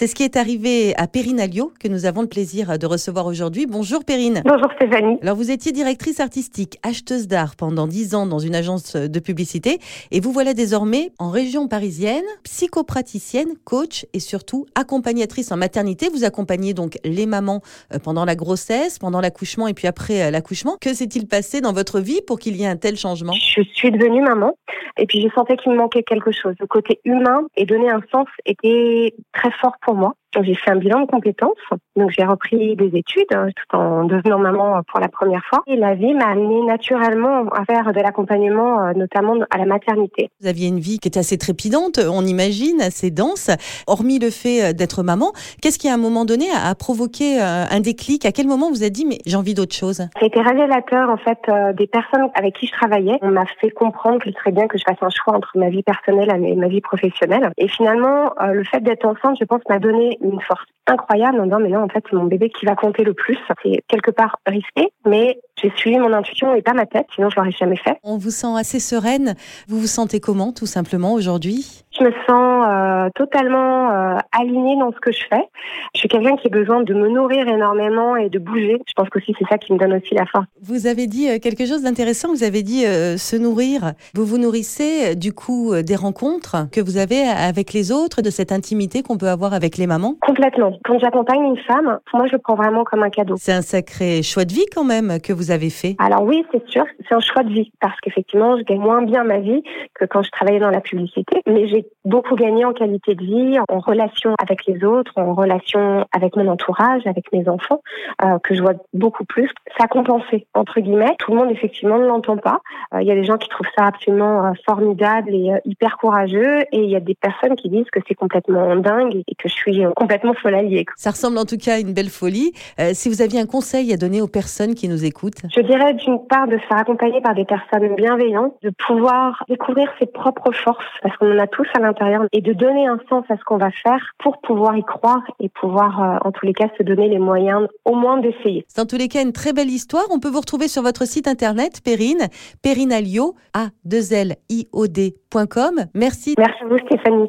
C'est ce qui est arrivé à Perrine Alliot, que nous avons le plaisir de recevoir aujourd'hui. Bonjour Perrine. Bonjour Stéphanie. Alors vous étiez directrice artistique, acheteuse d'art pendant dix ans dans une agence de publicité et vous voilà désormais en région parisienne, psychopraticienne, coach et surtout accompagnatrice en maternité. Vous accompagnez donc les mamans euh, pendant la grossesse, pendant l'accouchement et puis après euh, l'accouchement. Que s'est-il passé dans votre vie pour qu'il y ait un tel changement? Je suis devenue maman et puis je sentais qu'il me manquait quelque chose. Le côté humain et donner un sens était très fort pour moi. J'ai fait un bilan de compétences, donc j'ai repris des études hein, tout en devenant maman pour la première fois. Et la vie m'a amené naturellement à faire de l'accompagnement, euh, notamment à la maternité. Vous aviez une vie qui était assez trépidante, on imagine, assez dense. Hormis le fait euh, d'être maman, qu'est-ce qui à un moment donné a provoqué euh, un déclic? À quel moment vous avez dit mais j'ai envie d'autre chose? Ça a été révélateur en fait des personnes avec qui je travaillais. On m'a fait comprendre qu'il serait bien que je fasse un choix entre ma vie personnelle et ma vie professionnelle. Et finalement, le fait d'être enceinte, je pense, m'a donné une force incroyable en disant mais non en fait c'est mon bébé qui va compter le plus. C'est quelque part risqué, mais j'ai suivi mon intuition et pas ma tête, sinon je l'aurais jamais fait. On vous sent assez sereine. Vous vous sentez comment tout simplement aujourd'hui? Je me sens euh, totalement euh, alignée dans ce que je fais. Je suis quelqu'un qui a besoin de me nourrir énormément et de bouger. Je pense qu'aussi c'est ça qui me donne aussi la force. Vous avez dit euh, quelque chose d'intéressant. Vous avez dit se nourrir. Vous vous nourrissez du coup des rencontres que vous avez avec les autres, de cette intimité qu'on peut avoir avec les mamans? Complètement. Quand j'accompagne une femme, moi je le prends vraiment comme un cadeau. C'est un sacré choix de vie quand même que vous avez fait. Alors oui, c'est sûr, c'est un choix de vie parce qu'effectivement, je gagne moins bien ma vie que quand je travaillais dans la publicité, mais j'ai beaucoup gagné en qualité de vie, en relation avec les autres, en relation avec mon entourage, avec mes enfants, euh, que je vois beaucoup plus. Ça a compensé, entre guillemets. Tout le monde, effectivement, ne l'entend pas. Euh, il y a des gens qui trouvent ça absolument euh, formidable et hyper courageux, et il y a des personnes qui disent que c'est complètement dingue et que je suis complètement folle alliée. Ça ressemble en tout cas à une belle folie. si vous aviez un conseil à donner aux personnes qui nous écoutent? Je dirais d'une part de se faire accompagner par des personnes bienveillantes, de pouvoir découvrir ses propres forces, parce qu'on en a tous à l'intérieur, et de donner un sens à ce qu'on va faire pour pouvoir y croire et pouvoir, euh, en tous les cas, se donner les moyens au moins d'essayer. C'est en tous les cas une très belle histoire. On peut vous retrouver sur votre site internet, Perrine, Perrine a 2 l i o d.com. Merci. Merci à vous, Stéphanie.